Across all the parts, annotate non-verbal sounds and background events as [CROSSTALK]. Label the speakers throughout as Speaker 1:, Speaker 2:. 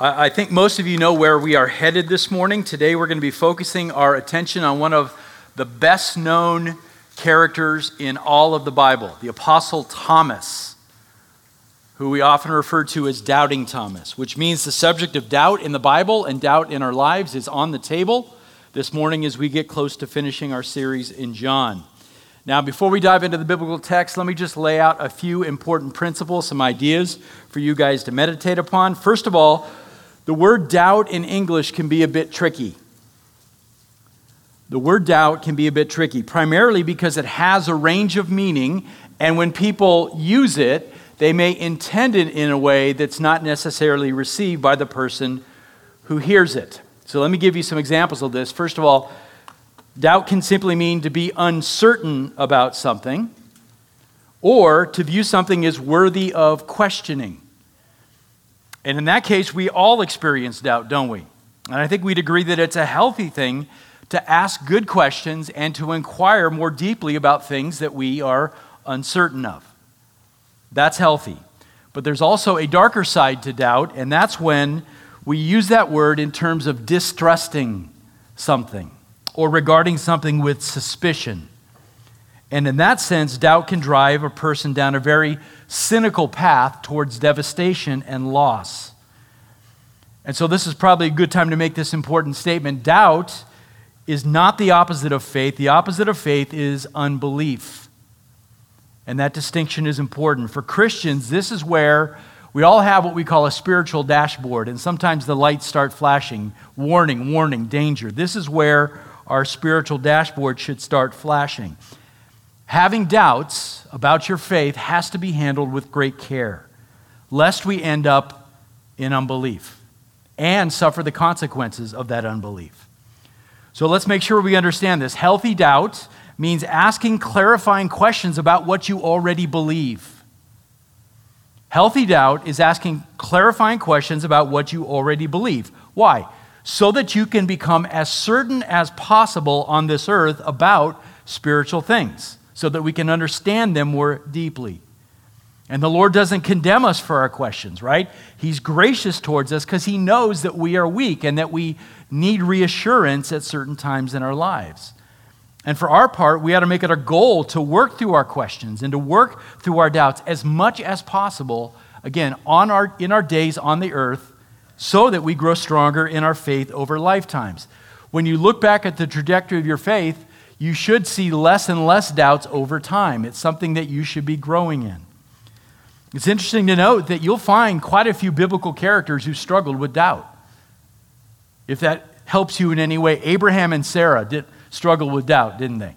Speaker 1: I think most of you know where we are headed this morning. Today, we're going to be focusing our attention on one of the best known characters in all of the Bible, the Apostle Thomas, who we often refer to as Doubting Thomas, which means the subject of doubt in the Bible and doubt in our lives is on the table this morning as we get close to finishing our series in John. Now, before we dive into the biblical text, let me just lay out a few important principles, some ideas for you guys to meditate upon. First of all, the word doubt in English can be a bit tricky. The word doubt can be a bit tricky, primarily because it has a range of meaning, and when people use it, they may intend it in a way that's not necessarily received by the person who hears it. So let me give you some examples of this. First of all, doubt can simply mean to be uncertain about something or to view something as worthy of questioning. And in that case, we all experience doubt, don't we? And I think we'd agree that it's a healthy thing to ask good questions and to inquire more deeply about things that we are uncertain of. That's healthy. But there's also a darker side to doubt, and that's when we use that word in terms of distrusting something or regarding something with suspicion. And in that sense, doubt can drive a person down a very cynical path towards devastation and loss. And so, this is probably a good time to make this important statement. Doubt is not the opposite of faith, the opposite of faith is unbelief. And that distinction is important. For Christians, this is where we all have what we call a spiritual dashboard, and sometimes the lights start flashing warning, warning, danger. This is where our spiritual dashboard should start flashing. Having doubts about your faith has to be handled with great care, lest we end up in unbelief and suffer the consequences of that unbelief. So let's make sure we understand this. Healthy doubt means asking clarifying questions about what you already believe. Healthy doubt is asking clarifying questions about what you already believe. Why? So that you can become as certain as possible on this earth about spiritual things so that we can understand them more deeply. And the Lord doesn't condemn us for our questions, right? He's gracious towards us because He knows that we are weak and that we need reassurance at certain times in our lives. And for our part, we ought to make it a goal to work through our questions and to work through our doubts as much as possible, again, on our, in our days on the earth, so that we grow stronger in our faith over lifetimes. When you look back at the trajectory of your faith, you should see less and less doubts over time. It's something that you should be growing in. It's interesting to note that you'll find quite a few biblical characters who struggled with doubt. If that helps you in any way, Abraham and Sarah did struggle with doubt, didn't they?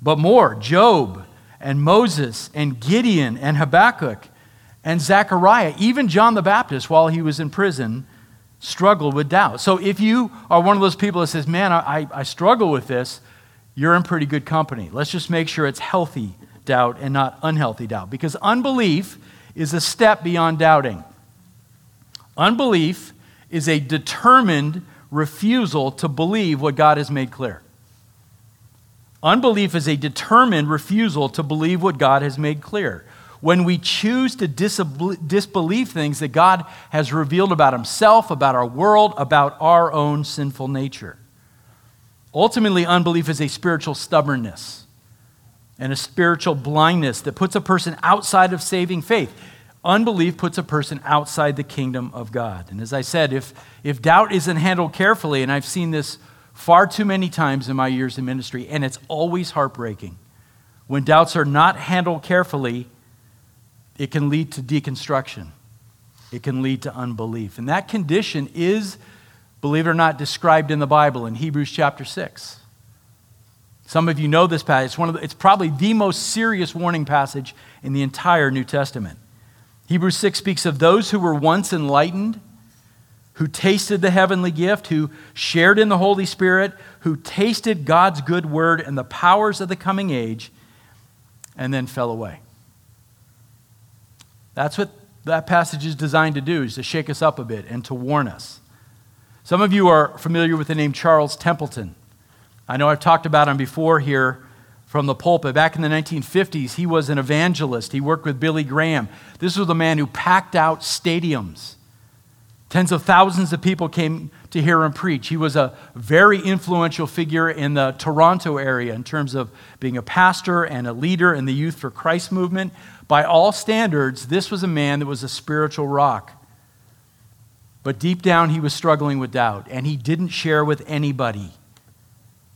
Speaker 1: But more, Job and Moses and Gideon and Habakkuk and Zechariah, even John the Baptist, while he was in prison, struggled with doubt. So if you are one of those people that says, Man, I, I struggle with this, you're in pretty good company. Let's just make sure it's healthy doubt and not unhealthy doubt. Because unbelief is a step beyond doubting. Unbelief is a determined refusal to believe what God has made clear. Unbelief is a determined refusal to believe what God has made clear. When we choose to disbelieve things that God has revealed about Himself, about our world, about our own sinful nature. Ultimately, unbelief is a spiritual stubbornness and a spiritual blindness that puts a person outside of saving faith. Unbelief puts a person outside the kingdom of God. And as I said, if, if doubt isn't handled carefully, and I've seen this far too many times in my years in ministry, and it's always heartbreaking. When doubts are not handled carefully, it can lead to deconstruction, it can lead to unbelief. And that condition is believe it or not, described in the Bible in Hebrews chapter 6. Some of you know this passage. It's, one of the, it's probably the most serious warning passage in the entire New Testament. Hebrews 6 speaks of those who were once enlightened, who tasted the heavenly gift, who shared in the Holy Spirit, who tasted God's good word and the powers of the coming age, and then fell away. That's what that passage is designed to do, is to shake us up a bit and to warn us. Some of you are familiar with the name Charles Templeton. I know I've talked about him before here from the pulpit. Back in the 1950s, he was an evangelist. He worked with Billy Graham. This was a man who packed out stadiums Tens of thousands of people came to hear him preach. He was a very influential figure in the Toronto area in terms of being a pastor and a leader in the Youth for Christ movement. By all standards, this was a man that was a spiritual rock. But deep down, he was struggling with doubt, and he didn't share with anybody.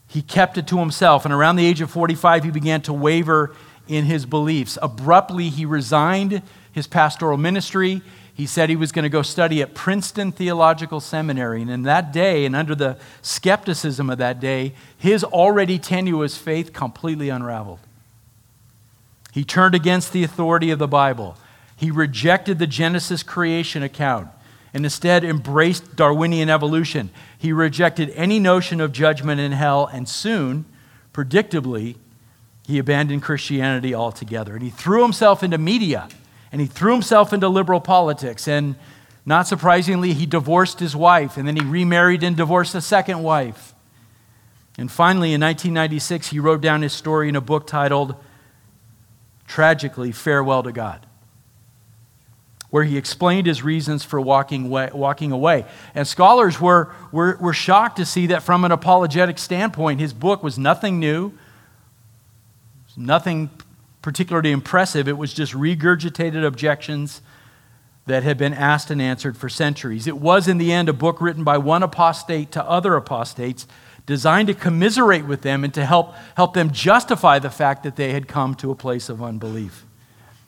Speaker 1: He kept it to himself, and around the age of 45, he began to waver in his beliefs. Abruptly, he resigned his pastoral ministry. He said he was going to go study at Princeton Theological Seminary. And in that day, and under the skepticism of that day, his already tenuous faith completely unraveled. He turned against the authority of the Bible. He rejected the Genesis creation account and instead embraced Darwinian evolution. He rejected any notion of judgment in hell, and soon, predictably, he abandoned Christianity altogether. And he threw himself into media, and he threw himself into liberal politics. And not surprisingly, he divorced his wife, and then he remarried and divorced a second wife. And finally, in 1996, he wrote down his story in a book titled, Tragically, Farewell to God where he explained his reasons for walking away. Walking away. And scholars were, were, were shocked to see that from an apologetic standpoint, his book was nothing new, nothing particularly impressive. It was just regurgitated objections that had been asked and answered for centuries. It was, in the end, a book written by one apostate to other apostates, designed to commiserate with them and to help, help them justify the fact that they had come to a place of unbelief.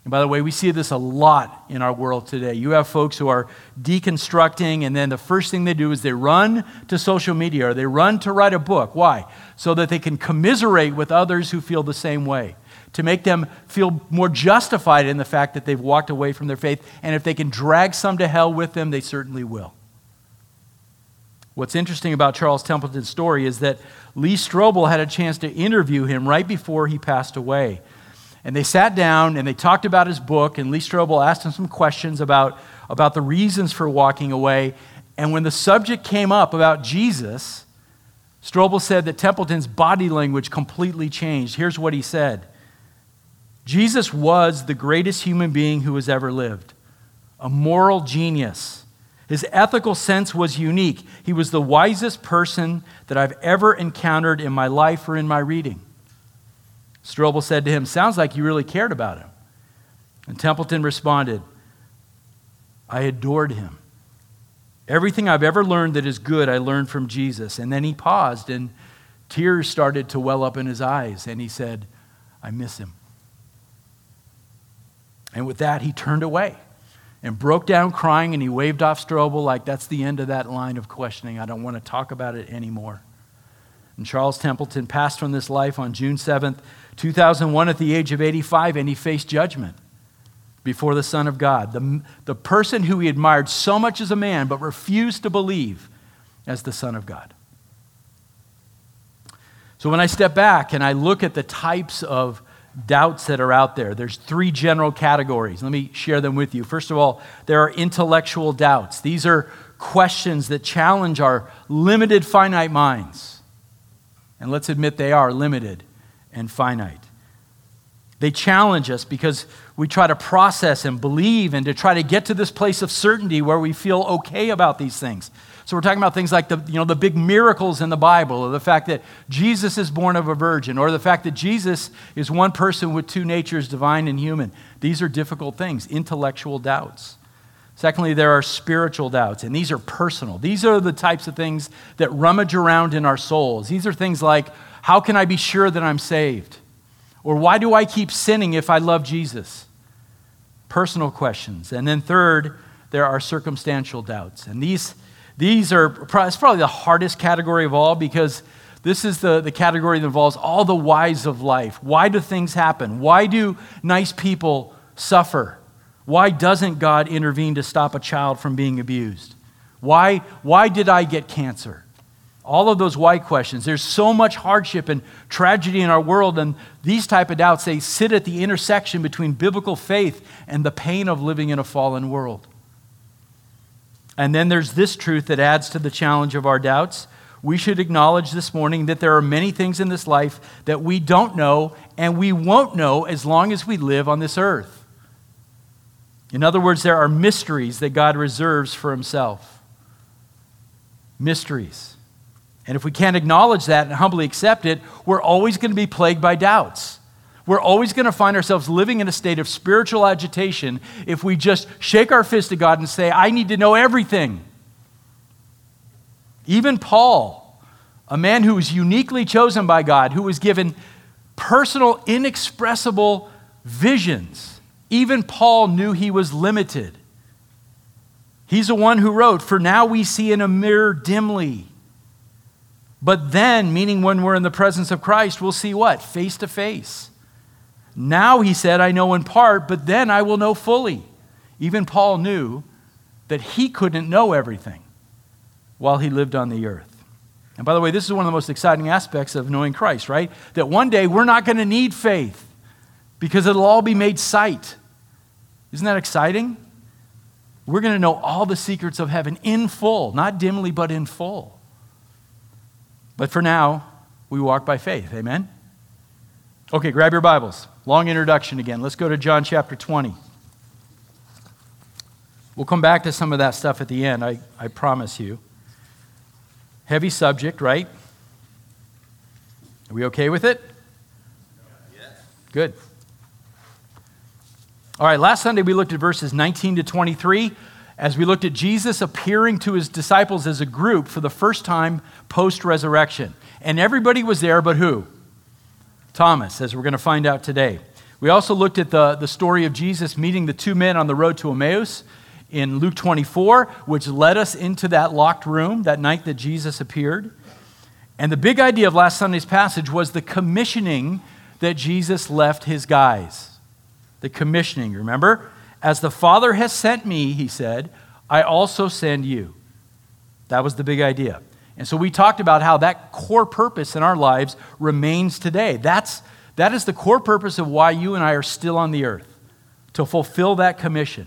Speaker 1: And by the way, we see this a lot in our world today. You have folks who are deconstructing, and then the first thing they do is they run to social media or they run to write a book. Why? So that they can commiserate with others who feel the same way, to make them feel more justified in the fact that they've walked away from their faith. And if they can drag some to hell with them, they certainly will. What's interesting about Charles Templeton's story is that Lee Strobel had a chance to interview him right before he passed away. And they sat down and they talked about his book, and Lee Strobel asked him some questions about, about the reasons for walking away. And when the subject came up about Jesus, Strobel said that Templeton's body language completely changed. Here's what he said Jesus was the greatest human being who has ever lived, a moral genius. His ethical sense was unique. He was the wisest person that I've ever encountered in my life or in my reading. Strobel said to him, Sounds like you really cared about him. And Templeton responded, I adored him. Everything I've ever learned that is good, I learned from Jesus. And then he paused, and tears started to well up in his eyes, and he said, I miss him. And with that, he turned away and broke down crying, and he waved off Strobel like, That's the end of that line of questioning. I don't want to talk about it anymore. And Charles Templeton passed from this life on June 7th, 2001, at the age of 85, and he faced judgment before the Son of God. The, the person who he admired so much as a man, but refused to believe as the Son of God. So when I step back and I look at the types of doubts that are out there, there's three general categories. Let me share them with you. First of all, there are intellectual doubts. These are questions that challenge our limited, finite minds. And let's admit they are limited and finite. They challenge us because we try to process and believe and to try to get to this place of certainty where we feel okay about these things. So we're talking about things like the, you know, the big miracles in the Bible, or the fact that Jesus is born of a virgin, or the fact that Jesus is one person with two natures, divine and human. These are difficult things, intellectual doubts. Secondly, there are spiritual doubts, and these are personal. These are the types of things that rummage around in our souls. These are things like, how can I be sure that I'm saved? Or why do I keep sinning if I love Jesus? Personal questions. And then third, there are circumstantial doubts. And these, these are it's probably the hardest category of all because this is the, the category that involves all the whys of life. Why do things happen? Why do nice people suffer? Why doesn't God intervene to stop a child from being abused? Why, why did I get cancer? All of those why questions. There's so much hardship and tragedy in our world, and these type of doubts, they sit at the intersection between biblical faith and the pain of living in a fallen world. And then there's this truth that adds to the challenge of our doubts. We should acknowledge this morning that there are many things in this life that we don't know and we won't know as long as we live on this earth. In other words, there are mysteries that God reserves for himself. mysteries. And if we can't acknowledge that and humbly accept it, we're always going to be plagued by doubts. We're always going to find ourselves living in a state of spiritual agitation if we just shake our fist at God and say, I need to know everything. Even Paul, a man who was uniquely chosen by God, who was given personal, inexpressible visions, even Paul knew he was limited. He's the one who wrote, For now we see in a mirror dimly. But then, meaning when we're in the presence of Christ, we'll see what? Face to face. Now, he said, I know in part, but then I will know fully. Even Paul knew that he couldn't know everything while he lived on the earth. And by the way, this is one of the most exciting aspects of knowing Christ, right? That one day we're not going to need faith because it'll all be made sight. Isn't that exciting? We're going to know all the secrets of heaven in full, not dimly, but in full. But for now, we walk by faith. Amen? Okay, grab your Bibles. Long introduction again. Let's go to John chapter 20. We'll come back to some of that stuff at the end, I, I promise you. Heavy subject, right? Are we okay with it? Yes. Good. All right, last Sunday we looked at verses 19 to 23 as we looked at Jesus appearing to his disciples as a group for the first time post resurrection. And everybody was there, but who? Thomas, as we're going to find out today. We also looked at the, the story of Jesus meeting the two men on the road to Emmaus in Luke 24, which led us into that locked room that night that Jesus appeared. And the big idea of last Sunday's passage was the commissioning that Jesus left his guys. The commissioning, remember? As the Father has sent me, he said, I also send you. That was the big idea. And so we talked about how that core purpose in our lives remains today. That's, that is the core purpose of why you and I are still on the earth, to fulfill that commission.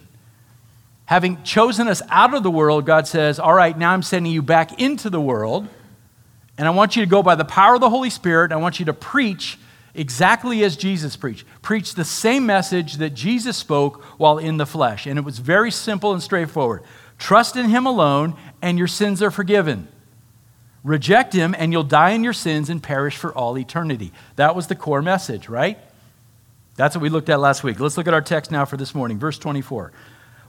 Speaker 1: Having chosen us out of the world, God says, All right, now I'm sending you back into the world, and I want you to go by the power of the Holy Spirit. I want you to preach exactly as Jesus preached. Preached the same message that Jesus spoke while in the flesh. And it was very simple and straightforward. Trust in Him alone, and your sins are forgiven. Reject him, and you'll die in your sins and perish for all eternity. That was the core message, right? That's what we looked at last week. Let's look at our text now for this morning, verse 24.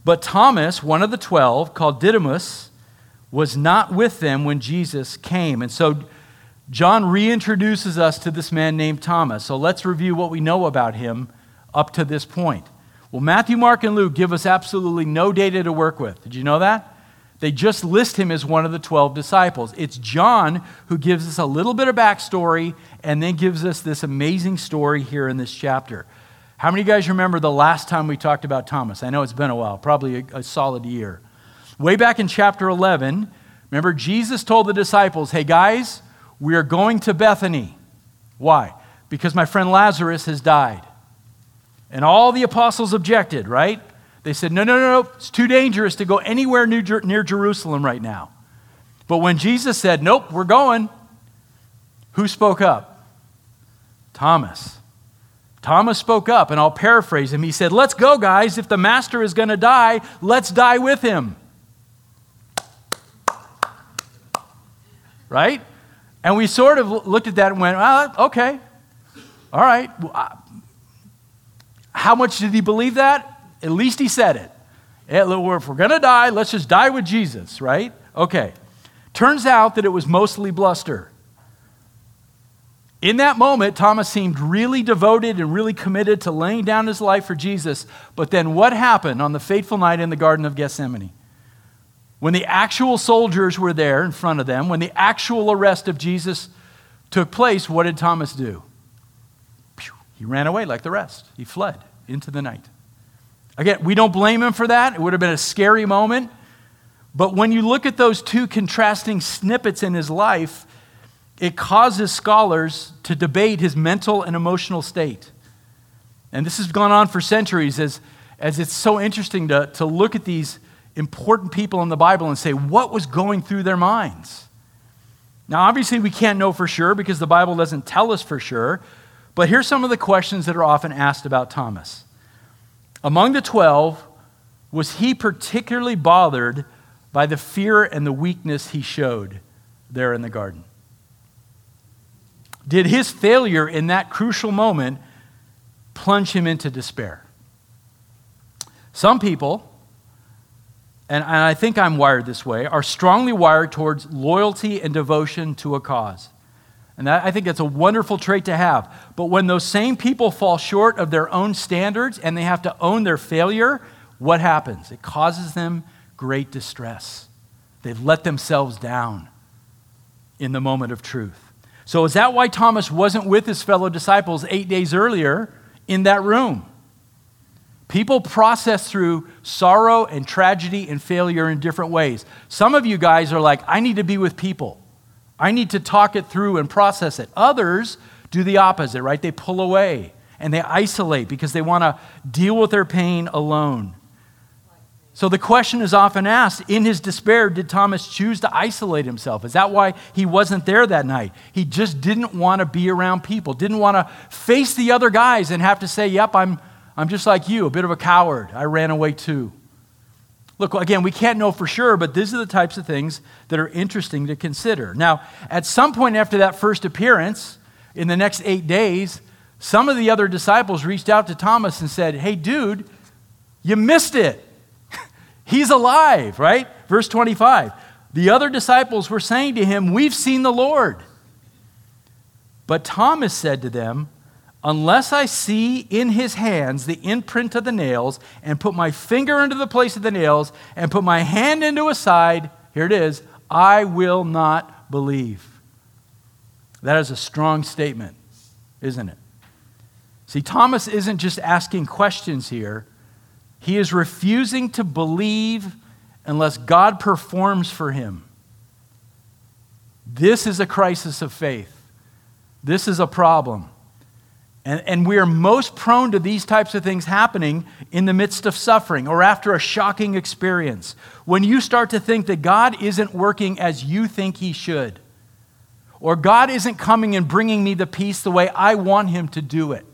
Speaker 1: But Thomas, one of the twelve, called Didymus, was not with them when Jesus came. And so John reintroduces us to this man named Thomas. So let's review what we know about him up to this point. Well, Matthew, Mark, and Luke give us absolutely no data to work with. Did you know that? They just list him as one of the 12 disciples. It's John who gives us a little bit of backstory and then gives us this amazing story here in this chapter. How many of you guys remember the last time we talked about Thomas? I know it's been a while, probably a, a solid year. Way back in chapter 11, remember Jesus told the disciples, hey guys, we are going to Bethany. Why? Because my friend Lazarus has died. And all the apostles objected, right? They said, no, no, no, no, it's too dangerous to go anywhere near, Jerusalem right now. But when Jesus said, nope, we're going, who spoke up? Thomas. Thomas spoke up, and I'll paraphrase him. He said, Let's go, guys. If the master is going to die, let's die with him. Right? And we sort of looked at that and went, well, okay, all right. How much did he believe that? At least he said it. If we're going to die, let's just die with Jesus, right? Okay. Turns out that it was mostly bluster. In that moment, Thomas seemed really devoted and really committed to laying down his life for Jesus. But then what happened on the fateful night in the Garden of Gethsemane? When the actual soldiers were there in front of them, when the actual arrest of Jesus took place, what did Thomas do? He ran away like the rest. He fled into the night. Again, we don't blame him for that. It would have been a scary moment. But when you look at those two contrasting snippets in his life, it causes scholars to debate his mental and emotional state. And this has gone on for centuries as, as it's so interesting to, to look at these important people in the Bible and say, what was going through their minds? Now, obviously, we can't know for sure because the Bible doesn't tell us for sure, but here's some of the questions that are often asked about Thomas. Among the 12, was he particularly bothered by the fear and the weakness he showed there in the garden? Did his failure in that crucial moment plunge him into despair? Some people, and, I think I'm wired this way, are strongly wired towards loyalty and devotion to a cause. And that, I think that's a wonderful trait to have. But when those same people fall short of their own standards and they have to own their failure, what happens? It causes them great distress. They've let themselves down in the moment of truth. So, is that why Thomas wasn't with his fellow disciples eight days earlier in that room? People process through sorrow and tragedy and failure in different ways. Some of you guys are like, I need to be with people. I need to talk it through and process it. Others do the opposite, right? They pull away and they isolate because they want to deal with their pain alone. So the question is often asked in his despair, did Thomas choose to isolate himself? Is that why he wasn't there that night? He just didn't want to be around people, didn't want to face the other guys and have to say, Yep, I'm, I'm just like you, a bit of a coward. I ran away too. Look, again, we can't know for sure, but these are the types of things that are interesting to consider. Now, at some point after that first appearance, in the next eight days, some of the other disciples reached out to Thomas and said, Hey, dude, you missed it. [LAUGHS] He's alive, right? Verse 25. The other disciples were saying to him, We've seen the Lord. But Thomas said to them, unless I see in his hands the imprint of the nails, and put my finger into the place of the nails, and put my hand into his side, here it is, I will not believe. That is a strong statement, isn't it? See, Thomas isn't just asking questions here, he is refusing to believe unless God performs for him. This is a crisis of faith. This is a problem. And, and we are most prone to these types of things happening in the midst of suffering or after a shocking experience. When you start to think that God isn't working as you think He should, or God isn't coming and bringing me the peace the way I want Him to do it.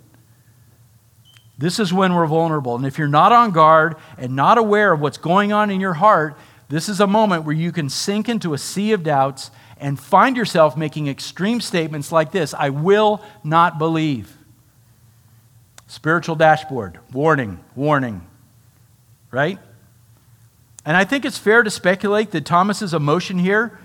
Speaker 1: This is when we're vulnerable. And if you're not on guard and not aware of what's going on in your heart, this is a moment where you can sink into a sea of doubts and find yourself making extreme statements like this I will not believe. Spiritual dashboard, warning, warning, right? And I think it's fair to speculate that Thomas's emotion here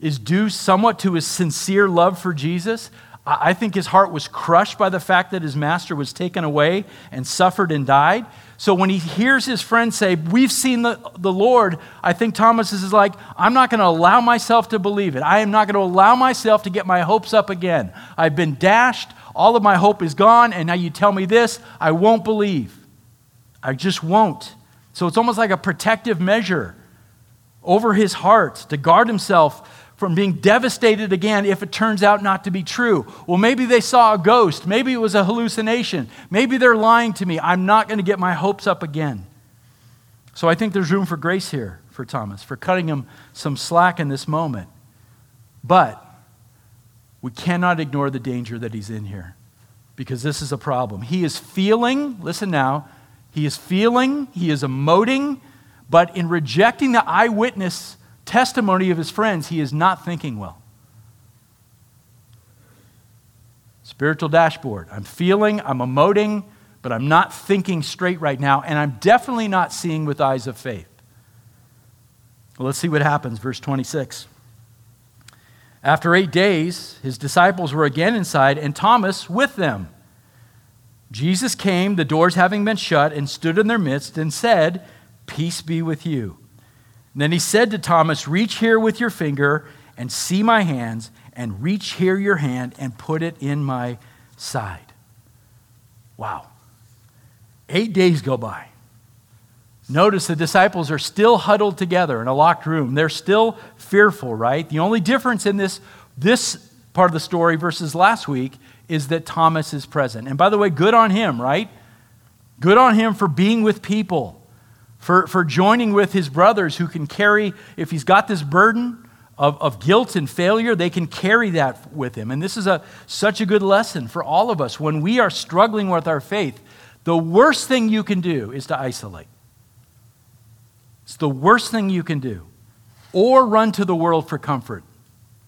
Speaker 1: is due somewhat to his sincere love for Jesus. I think his heart was crushed by the fact that his master was taken away and suffered and died. So when he hears his friend say, We've seen the, the Lord, I think Thomas is like, I'm not going to allow myself to believe it. I am not going to allow myself to get my hopes up again. I've been dashed. All of my hope is gone, and now you tell me this, I won't believe. I just won't. So it's almost like a protective measure over his heart to guard himself from being devastated again if it turns out not to be true. Well, maybe they saw a ghost. Maybe it was a hallucination. Maybe they're lying to me. I'm not going to get my hopes up again. So I think there's room for grace here for Thomas, for cutting him some slack in this moment. But we cannot ignore the danger that he's in here because this is a problem. He is feeling, listen now, he is feeling, he is emoting, but in rejecting the eyewitness testimony of his friends, he is not thinking well. Spiritual dashboard. I'm feeling, I'm emoting, but I'm not thinking straight right now, and I'm definitely not seeing with eyes of faith. Well, let's see what happens. Verse 26. After eight days, his disciples were again inside, and Thomas with them. Jesus came, the doors having been shut, and stood in their midst and said, Peace be with you. And then he said to Thomas, Reach here with your finger and see my hands, and reach here your hand and put it in my side. Wow. Eight days go by. Notice the disciples are still huddled together in a locked room. They're still fearful, right? The only difference in this, this part of the story versus last week is that Thomas is present. And by the way, good on him, right? Good on him for being with people, for, for joining with his brothers who can carry, if he's got this burden of, of guilt and failure, they can carry that with him. And this is a, such a good lesson for all of us. When we are struggling with our faith, the worst thing you can do is to isolate. It's the worst thing you can do. or run to the world for comfort.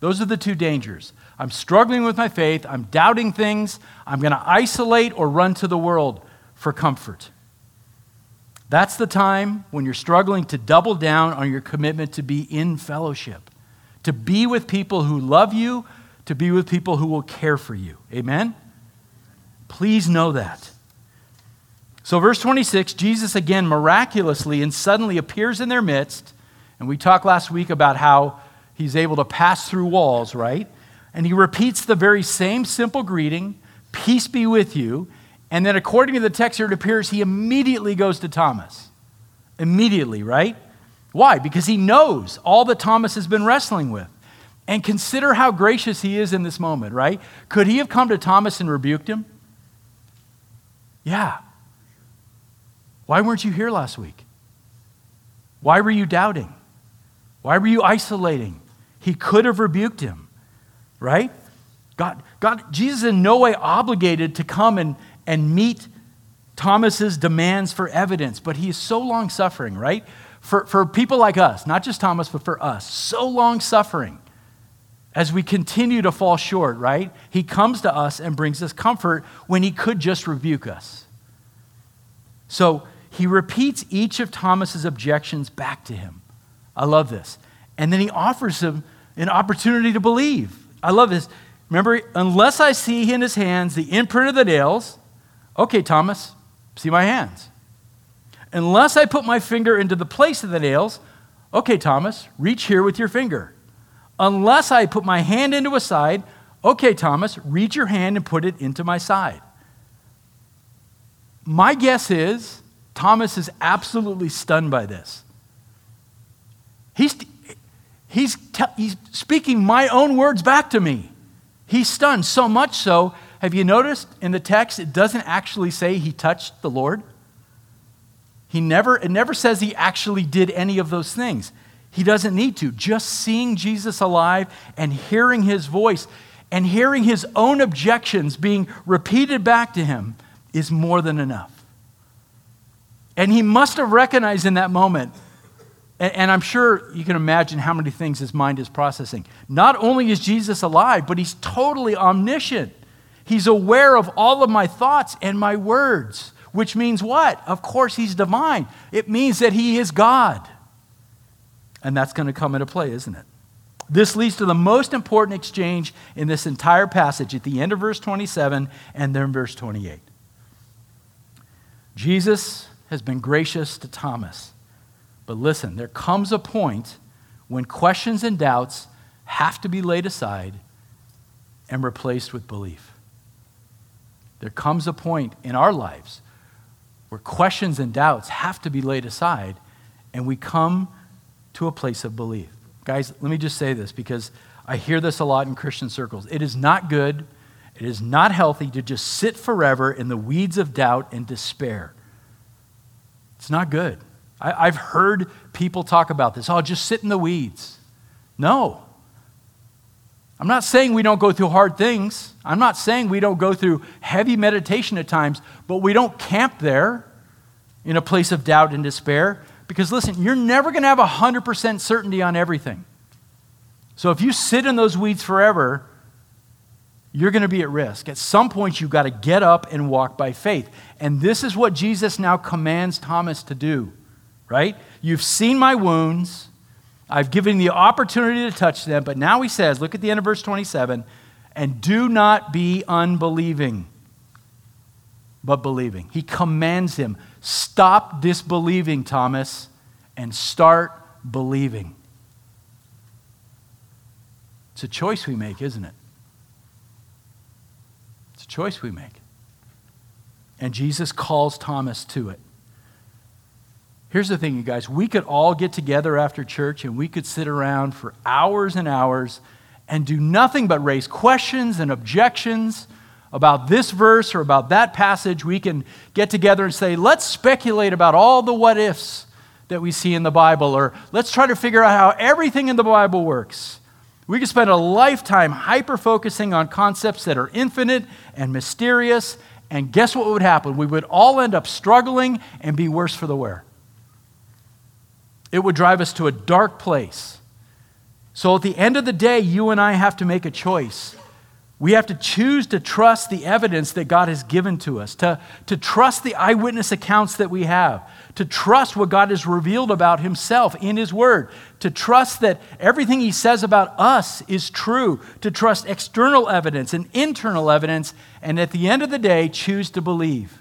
Speaker 1: Those are the two dangers. I'm struggling with my faith, I'm doubting things, I'm going to isolate or run to the world for comfort. That's the time when you're struggling to double down on your commitment to be in fellowship, to be with people who love you, to be with people who will care for you. Amen? Please know that. So, verse 26, Jesus again miraculously and suddenly appears in their midst. And we talked last week about how he's able to pass through walls, right? And he repeats the very same simple greeting Peace be with you. And then, according to the text here, it appears he immediately goes to Thomas. Immediately, right? Why? Because he knows all that Thomas has been wrestling with. And consider how gracious he is in this moment, right? Could he have come to Thomas and rebuked him? Yeah. Why weren't you here last week? Why were you doubting? Why were you isolating? He could have rebuked him, right? God, God, Jesus is in no way obligated to come and, and meet Thomas's demands for evidence, but he is so long suffering, right? For, for people like us, not just Thomas, but for us, so long suffering as we continue to fall short, right? He comes to us and brings us comfort when he could just rebuke us. So he repeats each of Thomas's objections back to him. I love this. And then he offers him an opportunity to believe. I love this. Remember, unless I see in his hands the imprint of the nails, okay, Thomas, see my hands. Unless I put my finger into the place of the nails, okay, Thomas, reach here with your finger. Unless I put my hand into a side, okay, Thomas, reach your hand and put it into my side. My guess is Thomas is absolutely stunned by this. He's, he's, te- he's speaking my own words back to me. He's stunned, so much so. Have you noticed in the text, it doesn't actually say he touched the Lord? He never, it never says he actually did any of those things. He doesn't need to. Just seeing Jesus alive and hearing his voice and hearing his own objections being repeated back to him is more than enough. And he must have recognized in that moment, and, and, I'm sure you can imagine how many things his mind is processing. Not only is Jesus alive, but he's totally omniscient. He's aware of all of my thoughts and my words, which means what? Of course, he's divine. It means that he is God. And that's going to come into play, isn't it? This leads to the most important exchange in this entire passage at the end of verse 27 and then verse 28. Jesus has been gracious to Thomas. But listen, there comes a point when questions and doubts have to be laid aside and replaced with belief. There comes a point in our lives where questions and doubts have to be laid aside and we come to a place of belief. Guys, let me just say this because I hear this a lot in Christian circles. It is not good, it is not healthy to just sit forever in the weeds of doubt and despair. It's not good. I, have heard people talk about this. Oh, just sit in the weeds. No. I'm not saying we don't go through hard things. I'm not saying we don't go through heavy meditation at times, but we don't camp there in a place of doubt and despair. Because listen, you're never going to have 100% certainty on everything. So if you sit in those weeds forever, you're going to be at risk. At some point, you've got to get up and walk by faith. And this is what Jesus now commands Thomas to do, right? You've seen my wounds. I've given the opportunity to touch them. But now he says, look at the end of verse 27 and do not be unbelieving, but believing. He commands him stop disbelieving, Thomas, and start believing. It's a choice we make, isn't it? Choice we make. And Jesus calls Thomas to it. Here's the thing, you guys. We could all get together after church and we could sit around for hours and hours and do nothing but raise questions and objections about this verse or about that passage. We can get together and say, let's speculate about all the what ifs that we see in the Bible, or let's try to figure out how everything in the Bible works. We could spend a lifetime hyper focusing on concepts that are infinite and mysterious, and guess what would happen? We would all end up struggling and be worse for the wear. It would drive us to a dark place So at the end of the day, you and I have to make a choice. We have to choose to trust the evidence that God has given to us, to, to trust the eyewitness accounts that we have, to trust what God has revealed about Himself in His Word, to trust that everything He says about us is true, to trust external evidence and internal evidence, and at the end of the day, choose to believe.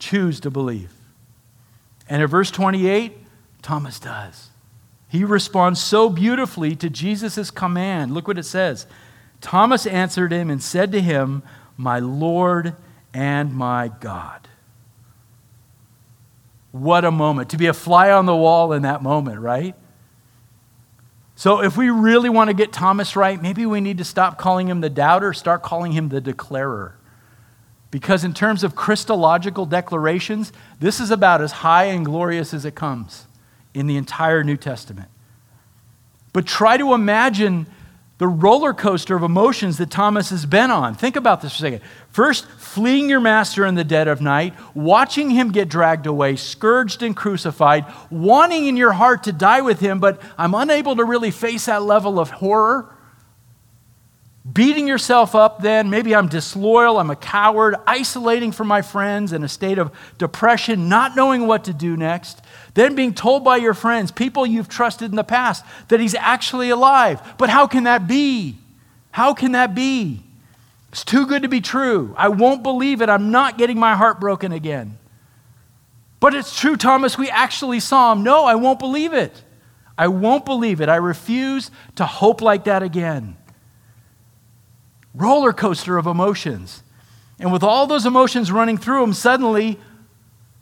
Speaker 1: Choose to believe. And in verse 28, Thomas does. He responds so beautifully to Jesus' command. Look what it says. Thomas answered him and said to him, My Lord and my God. What a moment. To be a fly on the wall in that moment, right? So, if we really want to get Thomas right, maybe we need to stop calling him the doubter, start calling him the declarer. Because, in terms of Christological declarations, this is about as high and glorious as it comes in the entire New Testament. But try to imagine the roller coaster of emotions that Thomas has been on. Think about this for a second. First, fleeing your master in the dead of night, watching him get dragged away, scourged and crucified, wanting in your heart to die with him, but I'm unable to really face that level of horror. Beating yourself up, then, maybe I'm disloyal, I'm a coward, isolating from my friends in a state of depression, not knowing what to do next. Then being told by your friends, people you've trusted in the past, that he's actually alive. But how can that be? How can that be? It's too good to be true. I won't believe it. I'm not getting my heart broken again. But it's true, Thomas. We actually saw him. No, I won't believe it. I won't believe it. I refuse to hope like that again. Roller coaster of emotions. And with all those emotions running through him, suddenly,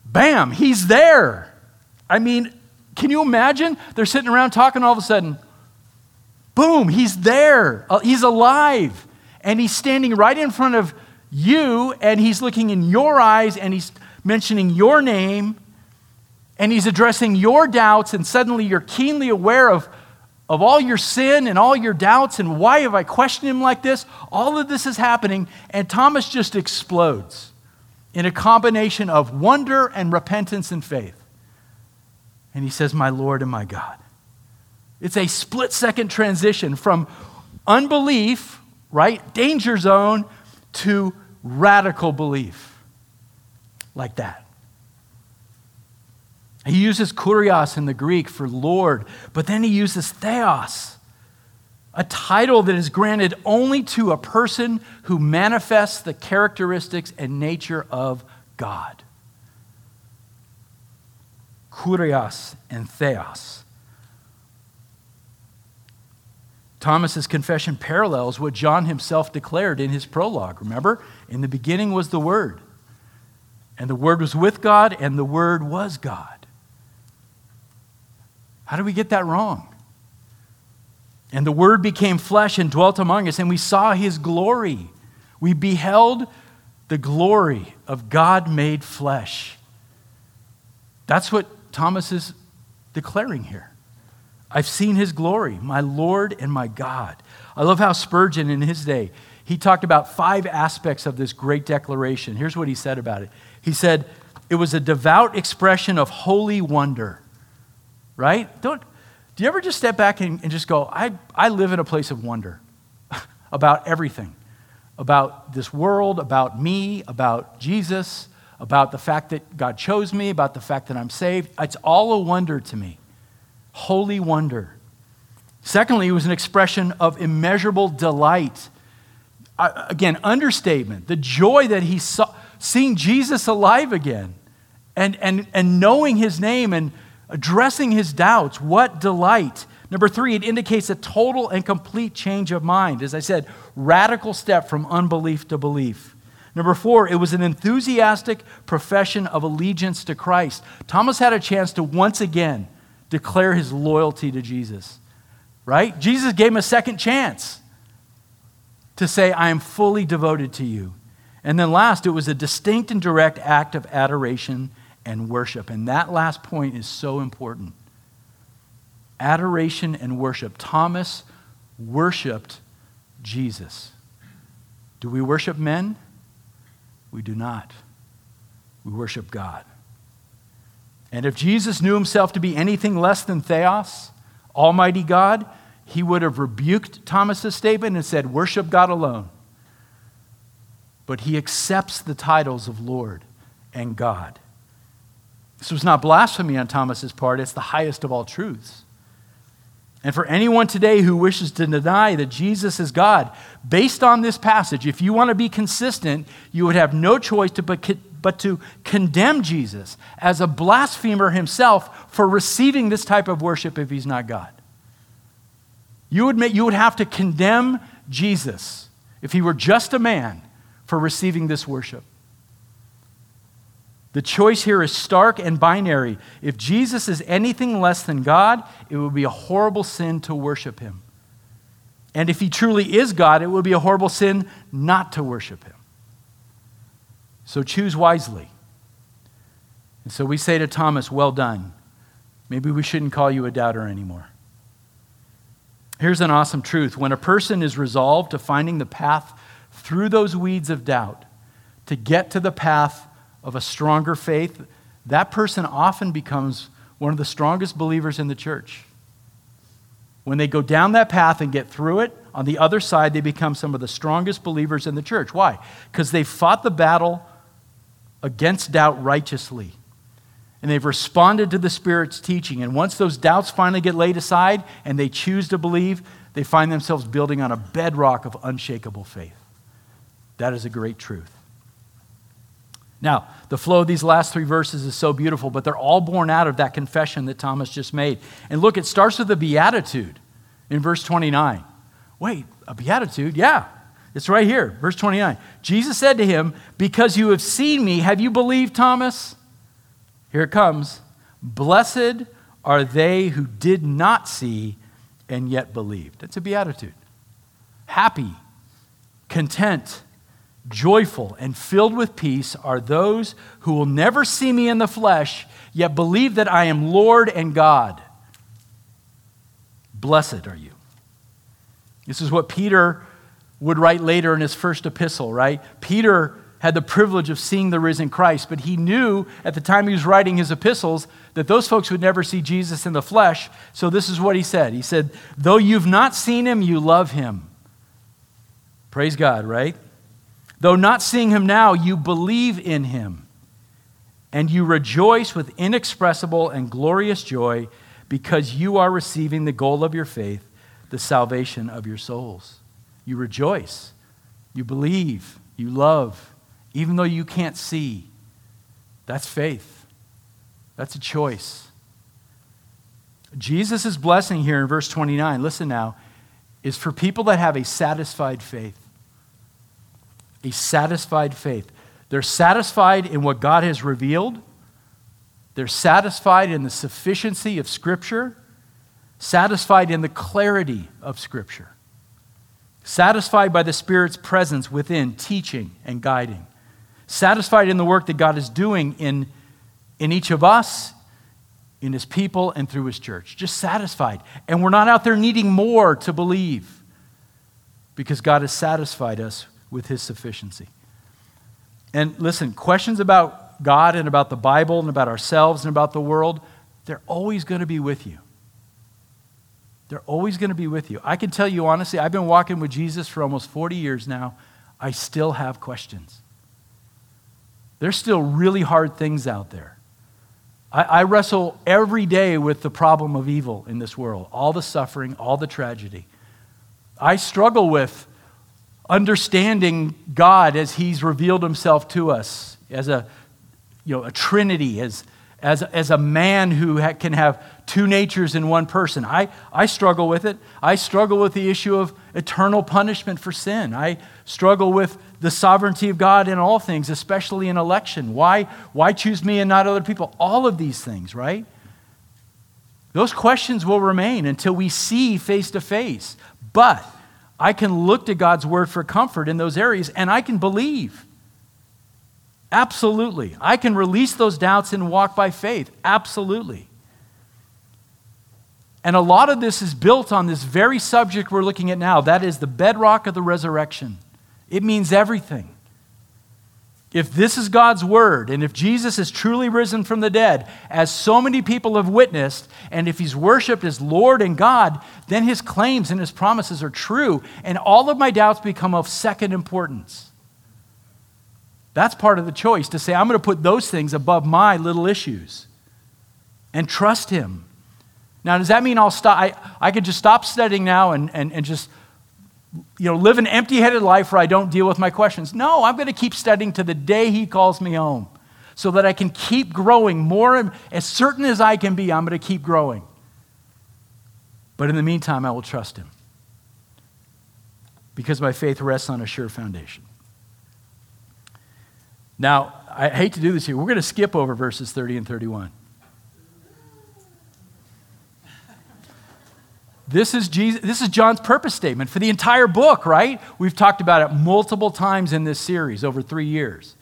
Speaker 1: bam, he's there. I mean, can you imagine? They're sitting around talking, all of a sudden, boom, he's there. Uh, he's alive. And he's standing right in front of you, and he's looking in your eyes, and he's mentioning your name, and he's addressing your doubts, and suddenly you're keenly aware of, of all your sin and all your doubts, and why have I questioned him like this? All of this is happening, and Thomas just explodes in a combination of wonder and repentance and faith. And he says, My Lord and my God. It's a split second transition from unbelief, right, danger zone, to radical belief. Like that. He uses kurios in the Greek for Lord, but then he uses theos, a title that is granted only to a person who manifests the characteristics and nature of God kurios and theos. Thomas's confession parallels what John himself declared in his prologue. Remember? In the beginning was the Word, and the Word was with God, and the Word was God. How do we get that wrong? And the Word became flesh and dwelt among us, and we saw His glory. We beheld the glory of God made flesh. That's what Thomas is declaring here. I've seen his glory, my Lord and my God. I love how Spurgeon in his day, he talked about five aspects of this great declaration. Here's what he said about it. He said, it was a devout expression of holy wonder. Right? Don't do you ever just step back and, and just go, I, I live in a place of wonder [LAUGHS] about everything. About this world, about me, about Jesus, about the fact that God chose me, about the fact that I'm saved. It's all a wonder to me. Holy wonder. Secondly, it was an expression of immeasurable delight. Uh, again, understatement. The joy that he saw, seeing Jesus alive again and, and, and knowing his name and addressing his doubts. What delight. Number three, it indicates a total and complete change of mind. As I said, radical step from unbelief to belief. Number four, it was an enthusiastic profession of allegiance to Christ. Thomas had a chance to once again declare his loyalty to Jesus, right? Jesus gave him a second chance to say, I am fully devoted to you. And then last, it was a distinct and direct act of adoration and worship. And that last point is so important. Adoration and worship. Thomas worshiped Jesus. Do we worship men? We do not. We worship God. And if Jesus knew himself to be anything less than theos, Almighty God, he would have rebuked Thomas's statement and said, Worship God alone. But he accepts the titles of Lord and God. This was not blasphemy on Thomas's part, it's the highest of all truths. And for anyone today who wishes to deny that Jesus is God, based on this passage, if you want to be consistent, you would have no choice to but to condemn Jesus as a blasphemer himself for receiving this type of worship if he's not God. You would, you would have to condemn Jesus if he were just a man for receiving this worship. The choice here is stark and binary. If Jesus is anything less than God, it would be a horrible sin to worship him. And if he truly is God, it would be a horrible sin not to worship him. So choose wisely. And so we say to Thomas, Well done. Maybe we shouldn't call you a doubter anymore. Here's an awesome truth when a person is resolved to finding the path through those weeds of doubt to get to the path of a stronger faith, that person often becomes one of the strongest believers in the church. When they go down that path and get through it, on the other side, they become some of the strongest believers in the church. Why? Because they fought the battle against doubt righteously. And they've responded to the Spirit's teaching. And once those doubts finally get laid aside and they choose to believe, they find themselves building on a bedrock of unshakable faith. That is a great truth. Now, the flow of these last three verses is so beautiful, but they're all born out of that confession that Thomas just made. And look, it starts with a beatitude in verse 29. Wait, a beatitude? Yeah, it's right here, verse 29. Jesus said to him, Because you have seen me, have you believed, Thomas? Here it comes. Blessed are they who did not see and yet believed. That's a beatitude. Happy, content, joyful and filled with peace are those who will never see me in the flesh, yet believe that I am Lord and God. Blessed are you. This is what Peter would write later in his first epistle, right? Peter had the privilege of seeing the risen Christ, but he knew at the time he was writing his epistles that those folks would never see Jesus in the flesh. So this is what he said He said, Though you've not seen him, you love him. Praise God, right? Though not seeing him now, you believe in him, and you rejoice with inexpressible and glorious joy because you are receiving the goal of your faith, the salvation of your souls. You rejoice, you believe, you love, even though you can't see. That's faith, that's a choice. Jesus' blessing here in verse 29, listen now, is for people that have a satisfied faith a satisfied faith. They're satisfied in what God has revealed, they're satisfied in the sufficiency of Scripture, satisfied in the clarity of Scripture, satisfied by the Spirit's presence within, teaching and guiding, satisfied in the work that God is doing in, in each of us, in His people, and through His church. Just satisfied. And we're not out there needing more to believe because God has satisfied us with his sufficiency. And listen, questions about God and about the Bible and about ourselves and about the world, they're always going to be with you. They're always going to be with you. I can tell you honestly, I've been walking with Jesus for almost 40 years now. I still have questions. There's still really hard things out there. I, I wrestle every day with the problem of evil in this world, all the suffering, all the tragedy. I struggle with understanding God as He's revealed Himself to us as a, you know, a trinity, as, as, as a man who ha- can have two natures in one person. I, I struggle with it. I struggle with the issue of eternal punishment for sin. I struggle with the sovereignty of God in all things, especially in election. Why, why choose me and not other people? All of these things, right? Those questions will remain until we see face to face. But I can look to God's word for comfort in those areas and I can believe. Absolutely. I can release those doubts and walk by faith. Absolutely. And a lot of this is built on this very subject we're looking at now. That is the bedrock of the resurrection. It means everything. If this is God's word, and if Jesus is truly risen from the dead, as so many people have witnessed, and if he's worshiped as Lord and God, then his claims and his promises are true, and all of my doubts become of second importance. That's part of the choice to say, I'm going to put those things above my little issues and trust him. Now, does that mean I'll stop? I, I could just stop studying now and, and, and just you know, live an empty headed life where I don't deal with my questions. No, I'm going to keep studying to the day He calls me home so that I can keep growing more. And, as certain as I can be, I'm going to keep growing. But in the meantime, I will trust Him because my faith rests on a sure foundation. Now, I hate to do this here. We're going to skip over verses 30 and 31. This is, Jesus, this is John's purpose statement for the entire book, right? We've talked about it multiple times in this series over three years.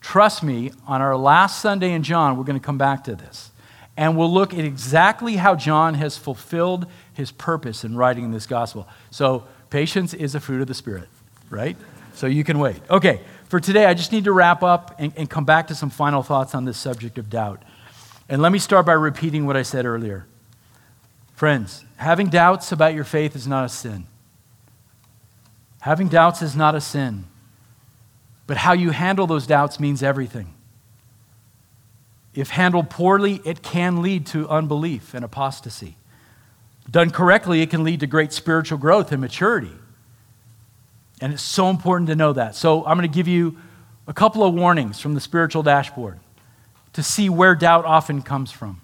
Speaker 1: Trust me, on our last Sunday in John, we're going to come back to this. And we'll look at exactly how John has fulfilled his purpose in writing this gospel. So, patience is a fruit of the Spirit, right? So you can wait. Okay, for today, I just need to wrap up and, and come back to some final thoughts on this subject of doubt. And let me start by repeating what I said earlier. Friends, having doubts about your faith is not a sin. Having doubts is not a sin. But how you handle those doubts means everything. If handled poorly, it can lead to unbelief and apostasy. Done correctly, it can lead to great spiritual growth and maturity. And it's so important to know that. So I'm going to give you a couple of warnings from the spiritual dashboard to see where doubt often comes from.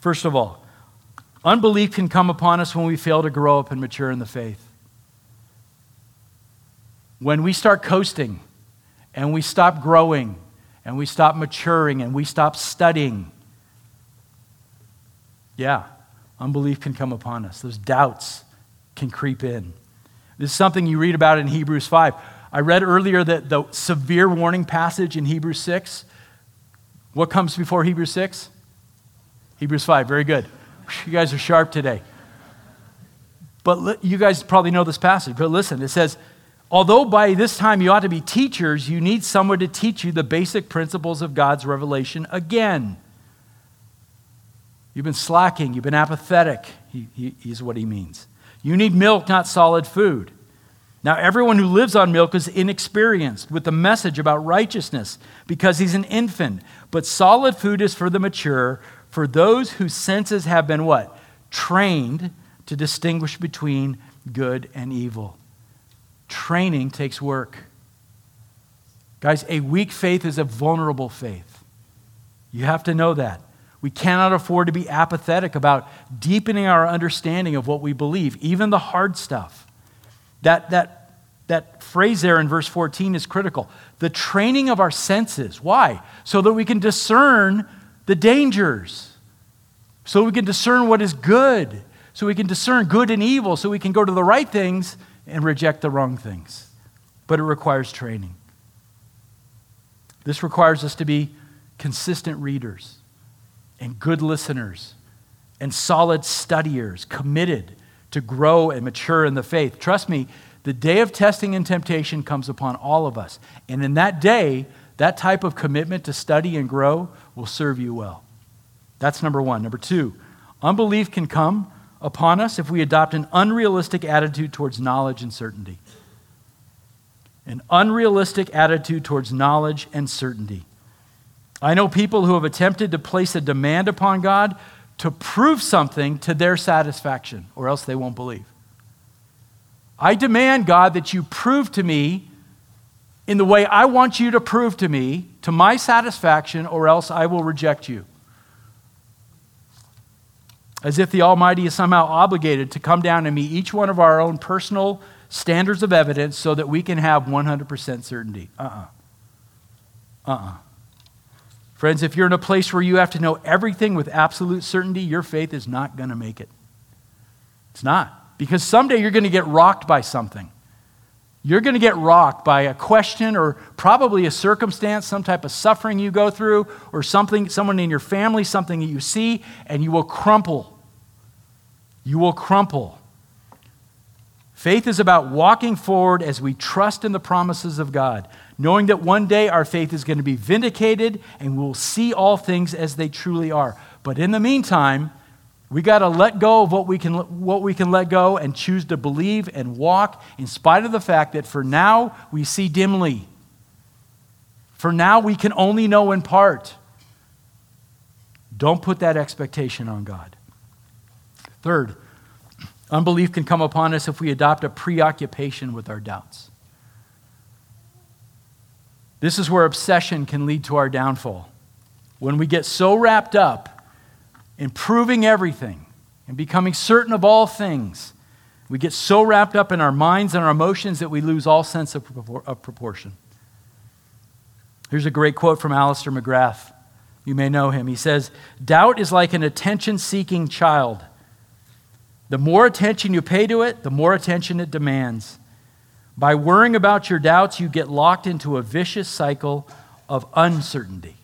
Speaker 1: First of all, Unbelief can come upon us when we fail to grow up and mature in the faith. When we start coasting and we stop growing and we stop maturing and we stop studying, yeah, unbelief can come upon us. Those doubts can creep in. This is something you read about in Hebrews 5. I read earlier that the severe warning passage in Hebrews 6. What comes before Hebrews 6? Hebrews 5, very good. You guys are sharp today. But li- you guys probably know this passage, but listen, it says, Although by this time you ought to be teachers, you need someone to teach you the basic principles of God's revelation again. You've been slacking, you've been apathetic, he, he, what he means. You need milk, not solid food. Now, everyone who lives on milk is inexperienced with the message about righteousness because he's an infant. But solid food is for the mature, for those whose senses have been what? Trained to distinguish between good and evil. Training takes work. Guys, a weak faith is a vulnerable faith. You have to know that. We cannot afford to be apathetic about deepening our understanding of what we believe, even the hard stuff. That, that, that phrase there in verse 14 is critical. The training of our senses. Why? So that we can discern the dangers, so we can discern what is good, so we can discern good and evil, so we can go to the right things and reject the wrong things. But it requires training. This requires us to be consistent readers and good listeners and solid studiers, committed to grow and mature in the faith. Trust me, the day of testing and temptation comes upon all of us. And in that day, that type of commitment to study and grow will serve you well. That's number one. Number two, unbelief can come upon us if we adopt an unrealistic attitude towards knowledge and certainty. An unrealistic attitude towards knowledge and certainty. I know people who have attempted to place a demand upon God to prove something to their satisfaction, or else they won't believe. I demand, God, that you prove to me in the way I want you to prove to me, to my satisfaction, or else I will reject you. As if the Almighty is somehow obligated to come down and meet each one of our own personal standards of evidence so that we can have 100% certainty. Uh uh-uh. uh. Uh-uh. Friends, if you're in a place where you have to know everything with absolute certainty, your faith is not going to make it. It's not. Because someday you're going to get rocked by something. You're going to get rocked by a question or probably a circumstance, some type of suffering you go through, or something, someone in your family, something that you see, and you will crumple. You will crumple. Faith is about walking forward as we trust in the promises of God, knowing that one day our faith is going to be vindicated and we'll see all things as they truly are. But in the meantime, we got to let go of what we, can, what we can let go and choose to believe and walk in spite of the fact that for now we see dimly. For now we can only know in part. Don't put that expectation on God. Third, unbelief can come upon us if we adopt a preoccupation with our doubts. This is where obsession can lead to our downfall. When we get so wrapped up in proving everything and becoming certain of all things. We get so wrapped up in our minds and our emotions that we lose all sense of, of proportion. Here's a great quote from Alister McGrath. You may know him. He says, Doubt is like an attention seeking child. The more attention you pay to it, the more attention it demands. By worrying about your doubts, you get locked into a vicious cycle of uncertainty.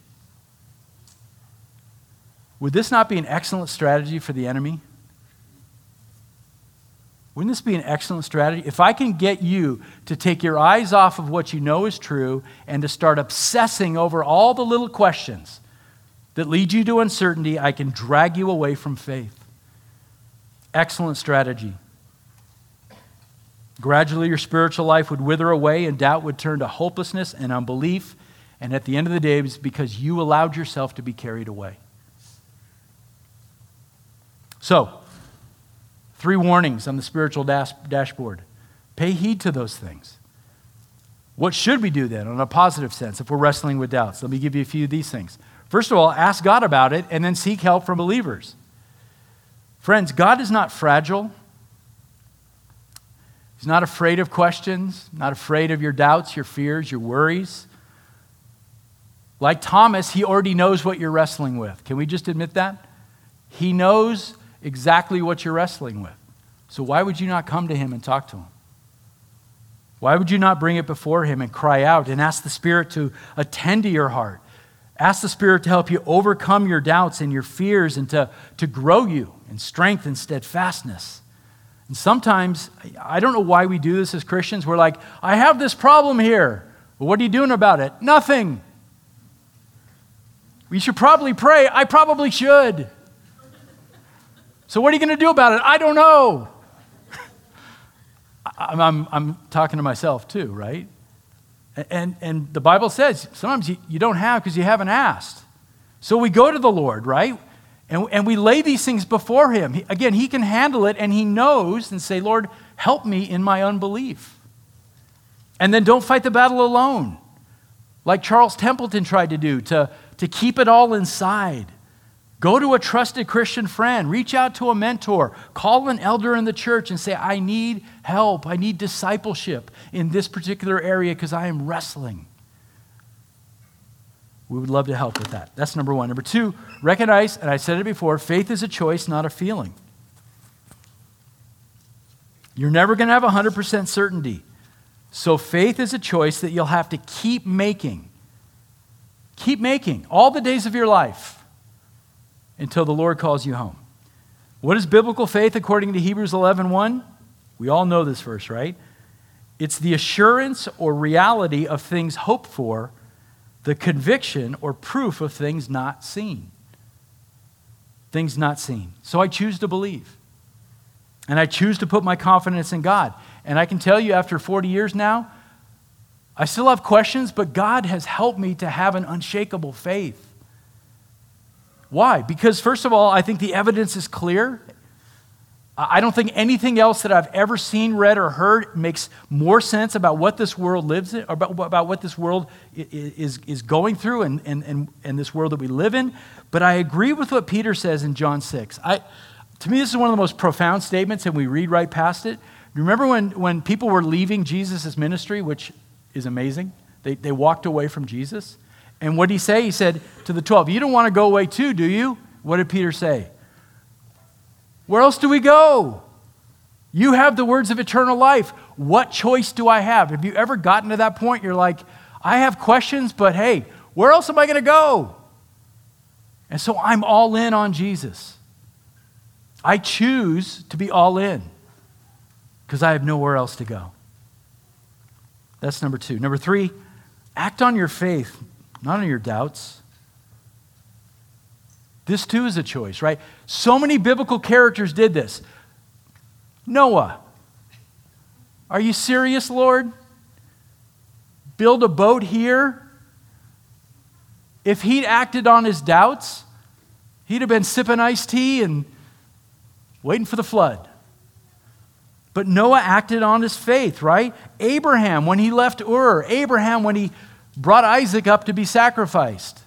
Speaker 1: Would this not be an excellent strategy for the enemy? Wouldn't this be an excellent strategy? If I can get you to take your eyes off of what you know is true and to start obsessing over all the little questions that lead you to uncertainty, I can drag you away from faith. Excellent strategy. Gradually, your spiritual life would wither away and doubt would turn to hopelessness and unbelief. And at the end of the day, it's because you allowed yourself to be carried away. So, three warnings on the spiritual dash- dashboard. Pay heed to those things. What should we do then, in a positive sense, if we're wrestling with doubts? Let me give you a few of these things. First of all, ask God about it and then seek help from believers. Friends, God is not fragile. He's not afraid of questions, not afraid of your doubts, your fears, your worries. Like Thomas, he already knows what you're wrestling with. Can we just admit that? He knows exactly what you're wrestling with. So why would you not come to him and talk to him? Why would you not bring it before him and cry out and ask the Spirit to attend to your heart? Ask the Spirit to help you overcome your doubts and your fears and to, to grow you in strength and steadfastness. And sometimes, I don't know why we do this as Christians. We're like, I have this problem here. Well, what are you doing about it? Nothing. We should probably pray. I probably should. So, what are you going to do about it? I don't know. [LAUGHS] I'm, I'm, I'm, talking to myself too, right? And, and the Bible says sometimes you, you don't have because you haven't asked. So we go to the Lord, right? And, and we lay these things before Him. He, again, He can handle it and He knows and say, Lord, help me in my unbelief. And then don't fight the battle alone, like Charles Templeton tried to do, to, to keep it all inside. Go to a trusted Christian friend, reach out to a mentor, call an elder in the church and say, I need help. I need discipleship in this particular area because I am wrestling. We would love to help with that. That's number one. Number two, recognize, and I said it before, faith is a choice, not a feeling. You're never going to have 100% certainty. So faith is a choice that you'll have to keep making. Keep making all the days of your life until the Lord calls you home. What is biblical faith according to Hebrews 11:1? We all know this verse, right? It's the assurance or reality of things hoped for, the conviction or proof of things not seen. Things not seen. So I choose to believe. And I choose to put my confidence in God. And I can tell you after 40 years now, I still have questions, but God has helped me to have an unshakable faith. Why? Because, first of all, I think the evidence is clear. I don't think anything else that I've ever seen, read, or heard makes more sense about what this world lives in, or about, about what this world is, is going through and, and, and, and this world that we live in. But I agree with what Peter says in John 6. I, to me, this is one of the most profound statements, and we read right past it. Remember when, when people were leaving Jesus' ministry, which is amazing? They, they walked away from Jesus. And what did he say? He said to the 12, You don't want to go away too, do you? What did Peter say? Where else do we go? You have the words of eternal life. What choice do I have? Have you ever gotten to that point? You're like, I have questions, but hey, where else am I going to go? And so I'm all in on Jesus. I choose to be all in because I have nowhere else to go. That's number two. Number three, act on your faith, not on your doubts. This too is a choice, right? So many biblical characters did this. Noah. Are you serious, Lord? Build a boat here? If he'd acted on his doubts, he'd have been sipping iced tea and waiting for the flood. But Noah acted on his faith, right? Abraham, when he left Ur, Abraham, when he brought Isaac up to be sacrificed.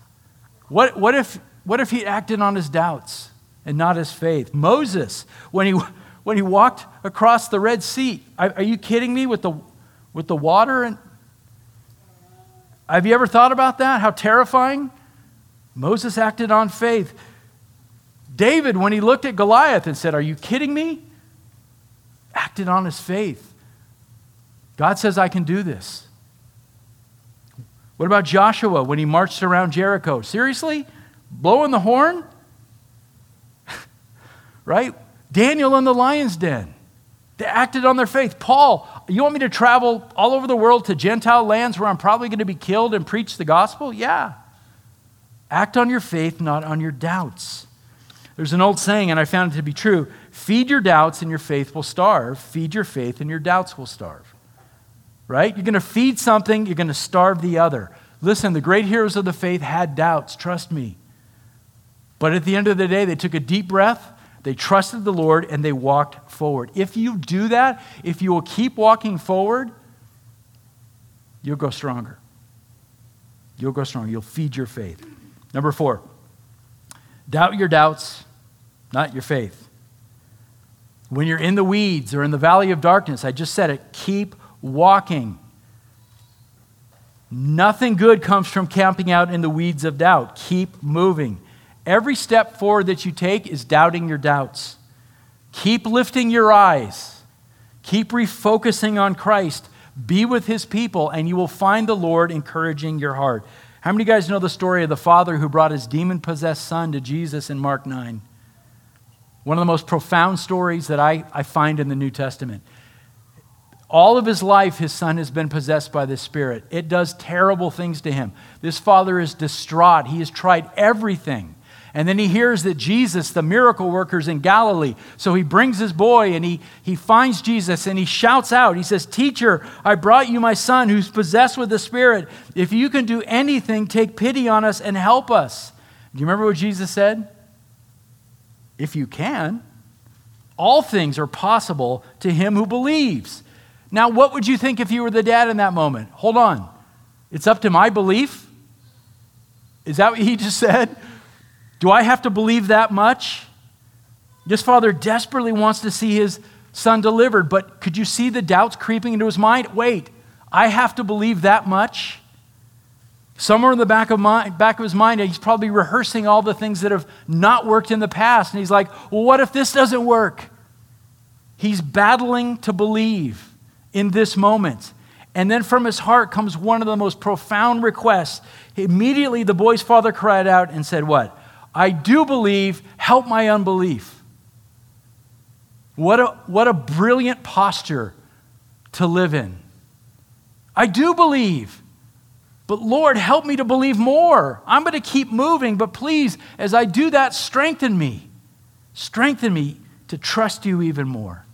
Speaker 1: What, what, if, what if he acted on his doubts and not his faith? Moses, when he, when he walked across the Red Sea, are, you kidding me with the, with the water? And, have you ever thought about that? How terrifying? Moses acted on faith. David, when he looked at Goliath and said, Are you kidding me? acted on his faith. God says, I can do this. What about Joshua when he marched around Jericho? Seriously? Blowing the horn? [LAUGHS] right? Daniel in the lion's den. They acted on their faith. Paul, you want me to travel all over the world to Gentile lands where I'm probably going to be killed and preach the gospel? Yeah. Act on your faith, not on your doubts. There's an old saying, and I found it to be true feed your doubts and your faith will starve. Feed your faith and your doubts will starve. Right? You're going to feed something, you're going to starve the other. Listen, the great heroes of the faith had doubts, trust me. But at the end of the day, they took a deep breath, they trusted the Lord, and they walked forward. If you do that, if you will keep walking forward, you'll go stronger. You'll go stronger. You'll feed your faith. Number four, doubt your doubts not your faith. When you're in the weeds or in the valley of darkness, I just said it, keep walking. Nothing good comes from camping out in the weeds of doubt. Keep moving. Every step forward that you take is doubting your doubts. Keep lifting your eyes. Keep refocusing on Christ. Be with his people, and you will find the Lord encouraging your heart. How many of you guys know the story of the father who brought his demon possessed son to Jesus in Mark 9? One of the most profound stories that I, I find in the New Testament. All of his life, his son has been possessed by this spirit. It does terrible things to him. This father is distraught. He has tried everything. And then he hears that Jesus, the miracle worker, is in Galilee. So he brings his boy and he, he finds Jesus and he shouts out. He says, Teacher, I brought you my son who's possessed with the Spirit. If you can do anything, take pity on us and help us. Do you remember what Jesus said? if you can. All things are possible to him who believes. Now, what would you think if you were the dad in that moment? Hold on. It's up to my belief? Is that what he [LAUGHS] just said? Do I have to believe that much? This father desperately wants to see his son delivered, but could you see the doubts creeping into his mind? Wait, I have to believe that much? Somewhere in the back of, my, back of his mind, he's probably rehearsing all the things that have not worked in the past. And he's like, well, what if this doesn't work? He's battling to believe in this moment. And then from his heart comes one of the most profound requests. Immediately, the boy's father cried out and said, What? I do believe, help my unbelief. What a, what a brilliant posture to live in. I do believe. But Lord, help me to believe more. I'm going to keep moving, but please, as I do that, strengthen me. Strengthen me to trust you even more.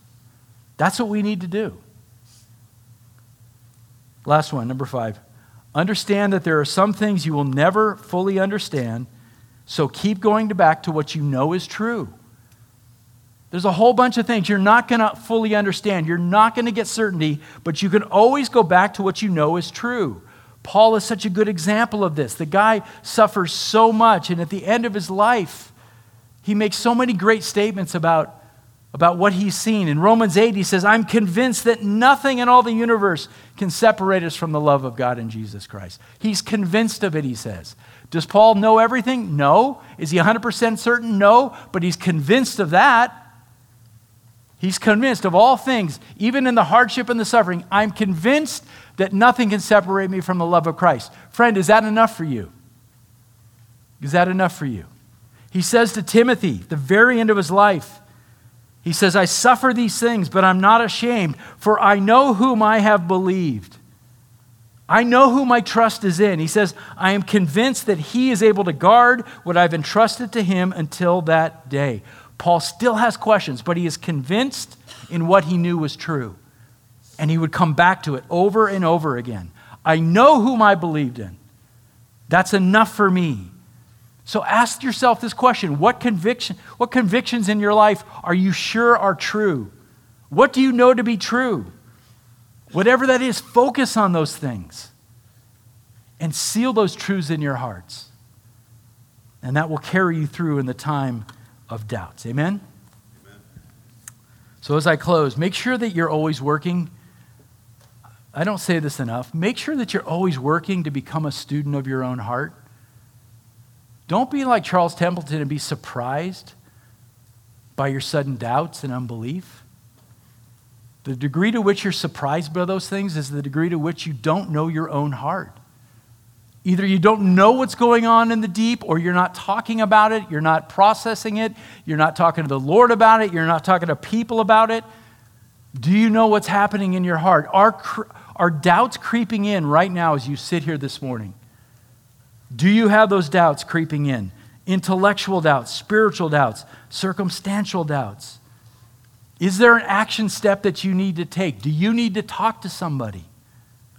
Speaker 1: That's what we need to do. Last one, number five. Understand that there are some things you will never fully understand, so keep going back to what you know is true. There's a whole bunch of things you're not going to fully understand. You're not going to get certainty, but you can always go back to what you know is true. Paul is such a good example of this. The guy suffers so much, and at the end of his life, he makes so many great statements about, about what he's seen. In Romans 8, he says, I'm convinced that nothing in all the universe can separate us from the love of God in Jesus Christ. He's convinced of it, he says. Does Paul know everything? No. Is he 100% certain? No. But he's convinced of that. He's convinced of all things, even in the hardship and the suffering. I'm convinced that nothing can separate me from the love of Christ. Friend, is that enough for you? Is that enough for you? He says to Timothy, the very end of his life, He says, I suffer these things, but I'm not ashamed, for I know whom I have believed. I know who my trust is in. He says, I am convinced that he is able to guard what I've entrusted to him until that day. Paul still has questions, but he is convinced in what he knew was true. And he would come back to it over and over again. I know whom I believed in. That's enough for me. So ask yourself this question what, conviction, what convictions in your life are you sure are true? What do you know to be true? Whatever that is, focus on those things and seal those truths in your hearts. And that will carry you through in the time of doubts. Amen? Amen? So, as I close, make sure that you're always working. I don't say this enough. Make sure that you're always working to become a student of your own heart. Don't be like Charles Templeton and be surprised by your sudden doubts and unbelief. The degree to which you're surprised by those things is the degree to which you don't know your own heart. Either you don't know what's going on in the deep, or you're not talking about it, you're not processing it, you're not talking to the Lord about it, you're not talking to people about it. Do you know what's happening in your heart? Are, are doubts creeping in right now as you sit here this morning? Do you have those doubts creeping in? Intellectual doubts, spiritual doubts, circumstantial doubts. Is there an action step that you need to take? Do you need to talk to somebody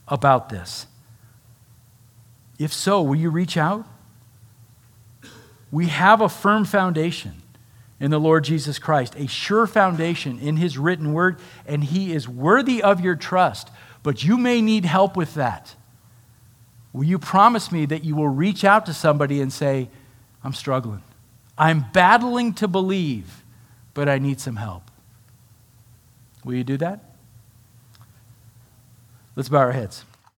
Speaker 1: about this? If so, will you reach out? We have a firm foundation in the Lord Jesus Christ, a sure foundation in His written word, and He is worthy of your trust. But you may need help with that. Will you promise me that you will reach out to somebody and say, I'm struggling? I'm battling to believe, but I need some help. Will you do that? Let's bow our heads.